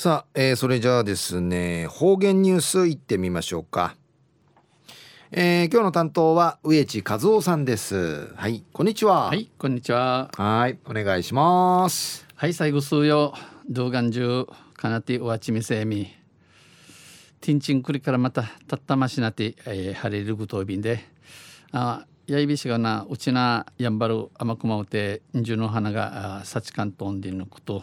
さあ、えー、それじゃあですね方言ニュースいってみましょうか、えー、今日の担当は植地和夫さんです。はいこんにちは。はいこんにちは。はいお願いします。はい最後数よ。動画中かなておわちみせみ。ティンチンクリからまたたったましなて、えー、晴れるぐとびんで。あやいびしがなうちなやんばる甘くまうてんじゅの花がさちかんとんでんのこと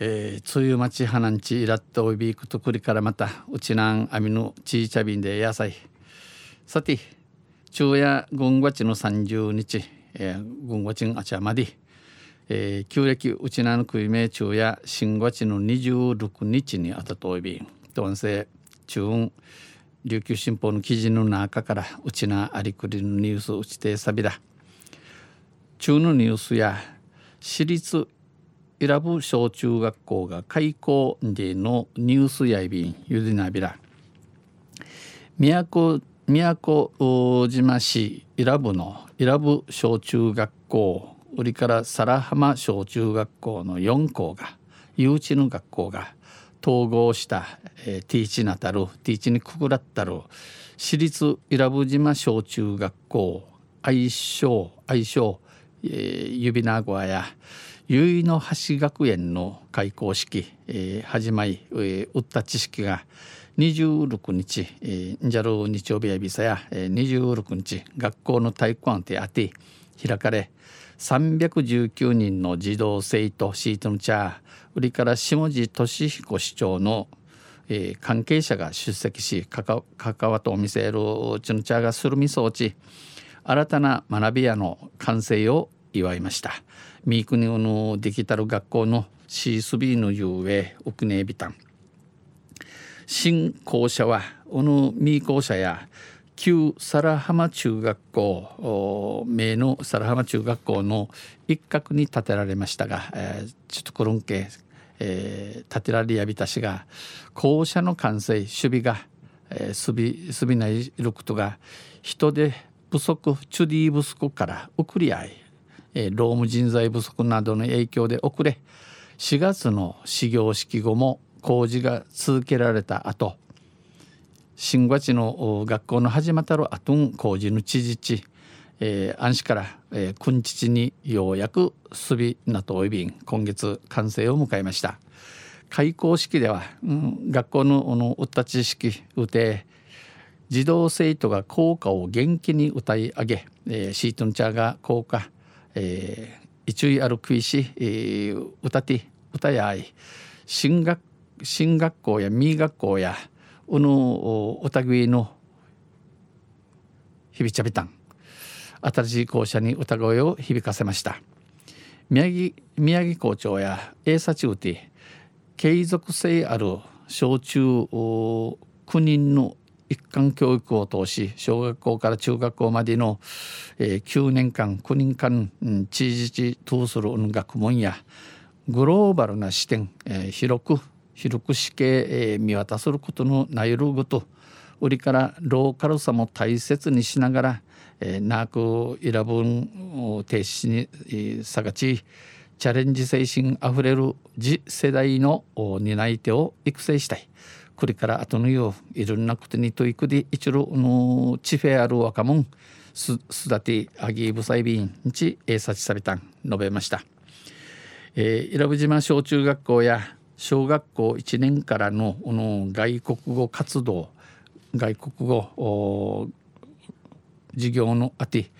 えー、梅雨待ち花んちいらっとおいびくとくりからまたうちなんあみのちいちゃびんで野菜さて昼夜軍月の30日、えー、軍月んあちゃまで、えー、旧暦うちなのくいめ昼夜新月の26日にあたとおいびん。とんせ中運琉球新報の記事の中からうちなありくりのニュースうちてさびだ。中のニュースや私立伊良部小中学校が開校でのニュースやいびんゆでなびら宮古宮古島市伊良部の伊良部小中学校売りから皿浜小中学校の4校が誘致の学校が統合した、えー、ティーチナタルティーチにくくらったる私立伊良部島小中学校愛称愛称、えー、指名小屋や結の橋学園の開校式、えー、始まり、えー、打った知識が26日、えー、ジャル日曜日やびさや、えー、26日学校の体育館であて開かれ319人の児童生徒シートのチャー売りから下地俊彦市長の、えー、関係者が出席し関わとお見せるチュンチャーがするみそうち新たな学び屋の完成を祝いました。ミークニのデジタル学校のシースビーのゆえ奥ねビタン新校舎はこのミー校舎や旧皿浜中学校名の皿浜中学校の一角に建てられましたが、えー、ちょっとコロンケ、えー、建てられやびたしが校舎の完成守備が、えー、すびすびないることが人手不足チュディーブスコから送り合いえ労務人材不足などの影響で遅れ4月の始業式後も工事が続けられた後新月の学校の始まったる後工事の知事地、えー、安市から、えー、君父にようやくすびなとおいびん今月完成を迎えました。開校式では、うん、学校のの歌知識うて児童生徒が校歌を元気に歌い上げ、えー、シートンチャーが校歌えー、一位あるくいし、えー、歌て歌やい進学進学校や民学校やうのおたぐいの響ちゃびたん。新しい校舎に歌声を響かせました。宮城宮城校長や英佐中て継続性ある小中9人の一貫教育を通し小学校から中学校までの、えー、9年間9年間、うん、地域通する学問やグローバルな視点、えー、広く広く死刑、えー、見渡することのないるごと売りからローカルさも大切にしながら、えー、ナークイラブンを停止に、えー、さがちチャレンジ精神あふれる次世代の担い手を育成したい。これから後のよういろんなことに取り組んで一路の地フェある若者すすだてあぎぶさいびんちえさちさびたん述べました、えー、伊良部島小中学校や小学校1年からのの外国語活動外国語授業のあて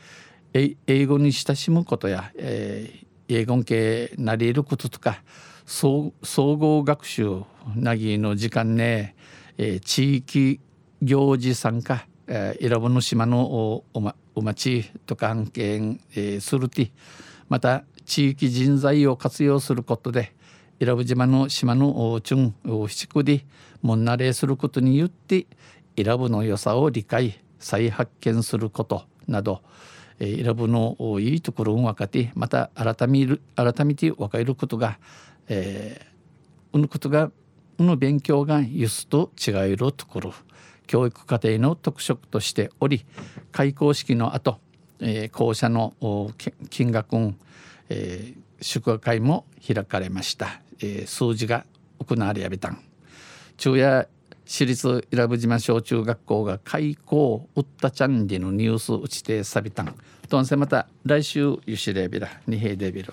英語に親しむことや、えー、英語系なり得ることとか総合学習なぎの時間ね、えー、地域行事参加、えー、選ぶの島のおお,、ま、お町と関係、えー、するてまた地域人材を活用することで伊良部島の島のチュン七区でもんなれすることによって伊良部の良さを理解再発見することなど伊良部のいいところを分かってまた改め改めて分かることがえー、うぬことがうぬ勉強が輸出と違えるところ教育課程の特色としており開校式の後、えー、校舎の金額、えー、祝賀会も開かれました、えー、数字がくなりやびたん。昼夜私立伊良部島小中学校が開校ウッタチャンリのニュース打ちてさびたん。とんせまた来週ゆしれびら二平デビル。